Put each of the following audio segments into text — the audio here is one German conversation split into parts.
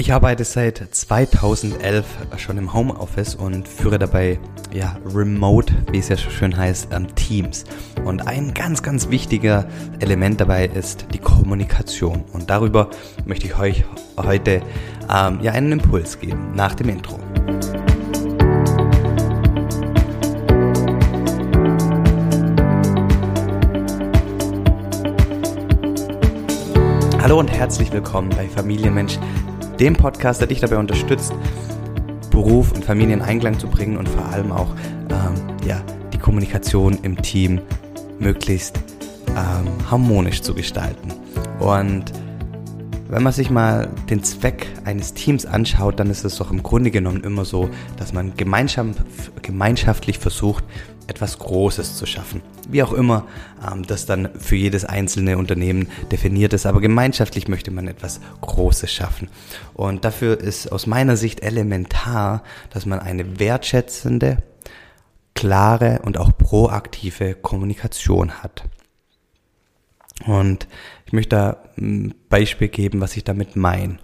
Ich arbeite seit 2011 schon im Homeoffice und führe dabei ja remote, wie es ja so schön heißt, ähm, Teams. Und ein ganz, ganz wichtiger Element dabei ist die Kommunikation. Und darüber möchte ich euch heute ähm, ja einen Impuls geben nach dem Intro. Hallo und herzlich willkommen bei Familienmensch dem Podcast, der dich dabei unterstützt, Beruf und Familie in Einklang zu bringen und vor allem auch ähm, ja, die Kommunikation im Team möglichst ähm, harmonisch zu gestalten. Und wenn man sich mal den Zweck eines Teams anschaut, dann ist es doch im Grunde genommen immer so, dass man gemeinschaftlich versucht, etwas Großes zu schaffen. Wie auch immer ähm, das dann für jedes einzelne Unternehmen definiert ist, aber gemeinschaftlich möchte man etwas Großes schaffen. Und dafür ist aus meiner Sicht elementar, dass man eine wertschätzende, klare und auch proaktive Kommunikation hat. Und ich möchte da ein Beispiel geben, was ich damit meine.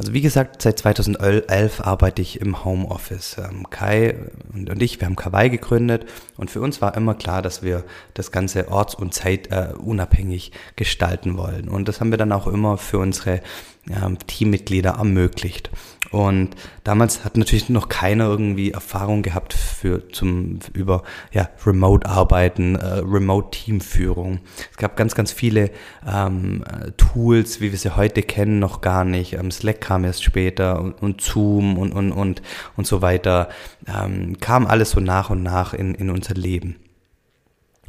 Also wie gesagt, seit 2011 arbeite ich im Homeoffice. Ähm, Kai und, ich, wir haben Kawaii gegründet und für uns war immer klar, dass wir das Ganze orts- und zeitunabhängig äh, gestalten wollen. Und das haben wir dann auch immer für unsere ähm, Teammitglieder ermöglicht. Und damals hat natürlich noch keiner irgendwie Erfahrung gehabt für zum über ja Remote Arbeiten, äh, Remote Teamführung. Es gab ganz ganz viele ähm, Tools, wie wir sie heute kennen, noch gar nicht. Ähm, Slack kam erst später und, und Zoom und und und und so weiter ähm, kam alles so nach und nach in in unser Leben.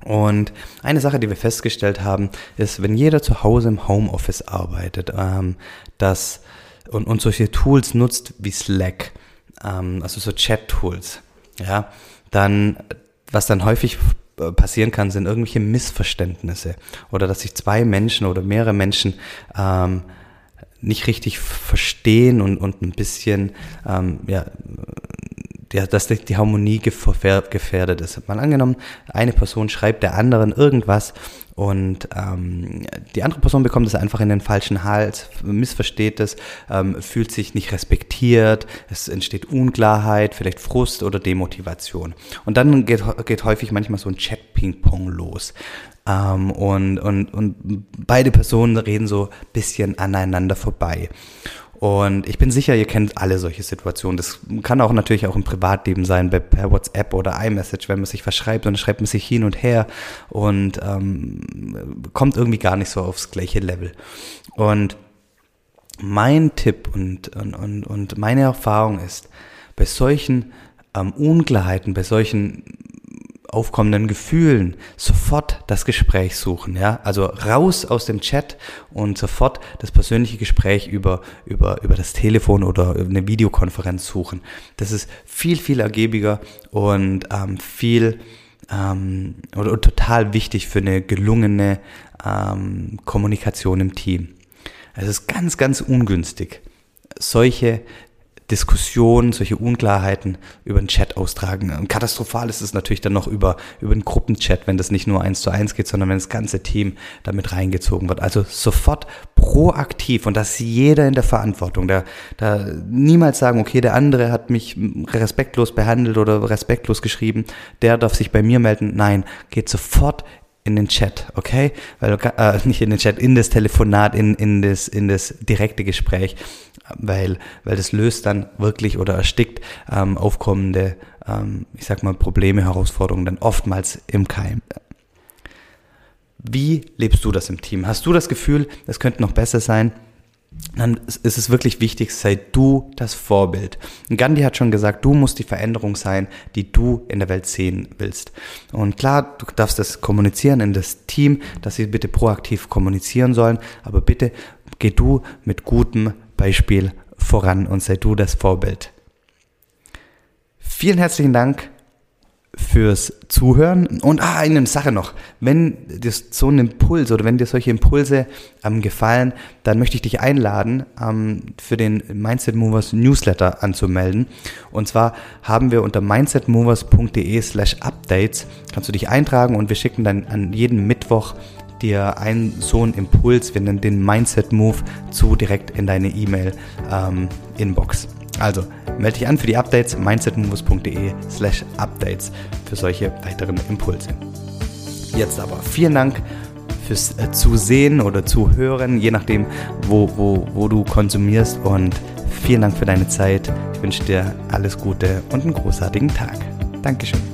Und eine Sache, die wir festgestellt haben, ist, wenn jeder zu Hause im Homeoffice arbeitet, ähm, dass und, und solche Tools nutzt wie Slack, ähm, also so Chat-Tools, ja, dann, was dann häufig passieren kann, sind irgendwelche Missverständnisse oder dass sich zwei Menschen oder mehrere Menschen ähm, nicht richtig verstehen und, und ein bisschen ähm, ja, ja, dass die Harmonie gefährdet ist. Mal angenommen, eine Person schreibt der anderen irgendwas und ähm, die andere Person bekommt es einfach in den falschen Hals, missversteht es, ähm, fühlt sich nicht respektiert, es entsteht Unklarheit, vielleicht Frust oder Demotivation. Und dann geht, geht häufig manchmal so ein Chat-Ping-Pong los. Ähm, und, und, und beide Personen reden so bisschen aneinander vorbei. Und ich bin sicher, ihr kennt alle solche Situationen. Das kann auch natürlich auch im Privatleben sein, per WhatsApp oder iMessage, wenn man sich verschreibt und dann schreibt man sich hin und her und ähm, kommt irgendwie gar nicht so aufs gleiche Level. Und mein Tipp und, und, und, und meine Erfahrung ist, bei solchen ähm, Unklarheiten, bei solchen aufkommenden Gefühlen sofort das Gespräch suchen, ja, also raus aus dem Chat und sofort das persönliche Gespräch über, über, über das Telefon oder eine Videokonferenz suchen. Das ist viel, viel ergiebiger und ähm, viel ähm, oder, oder total wichtig für eine gelungene ähm, Kommunikation im Team. Es ist ganz, ganz ungünstig, solche Diskussionen, solche Unklarheiten über den Chat austragen. Katastrophal ist es natürlich dann noch über, über den Gruppenchat, wenn das nicht nur eins zu eins geht, sondern wenn das ganze Team damit reingezogen wird. Also sofort proaktiv und das jeder in der Verantwortung. Da, da niemals sagen, okay, der andere hat mich respektlos behandelt oder respektlos geschrieben, der darf sich bei mir melden. Nein, geht sofort in den Chat, okay? Weil äh, nicht in den Chat, in das Telefonat, in, in, das, in das direkte Gespräch, weil, weil das löst dann wirklich oder erstickt ähm, aufkommende, ähm, ich sag mal, Probleme, Herausforderungen dann oftmals im Keim. Wie lebst du das im Team? Hast du das Gefühl, es könnte noch besser sein? dann ist es wirklich wichtig, sei du das Vorbild. Und Gandhi hat schon gesagt, du musst die Veränderung sein, die du in der Welt sehen willst. Und klar, du darfst das kommunizieren in das Team, dass sie bitte proaktiv kommunizieren sollen, aber bitte geh du mit gutem Beispiel voran und sei du das Vorbild. Vielen herzlichen Dank fürs Zuhören. Und ah, eine Sache noch. Wenn dir so ein Impuls oder wenn dir solche Impulse ähm, gefallen, dann möchte ich dich einladen, ähm, für den Mindset Movers Newsletter anzumelden. Und zwar haben wir unter mindsetmovers.de slash updates, kannst du dich eintragen und wir schicken dann an jeden Mittwoch dir einen so einen Impuls, wir nennen den Mindset Move, zu direkt in deine E-Mail ähm, Inbox. Also melde dich an für die Updates mindsetmoves.de slash updates für solche weiteren Impulse. Jetzt aber vielen Dank fürs äh, Zusehen oder Zuhören, je nachdem, wo, wo, wo du konsumierst und vielen Dank für deine Zeit. Ich wünsche dir alles Gute und einen großartigen Tag. Dankeschön.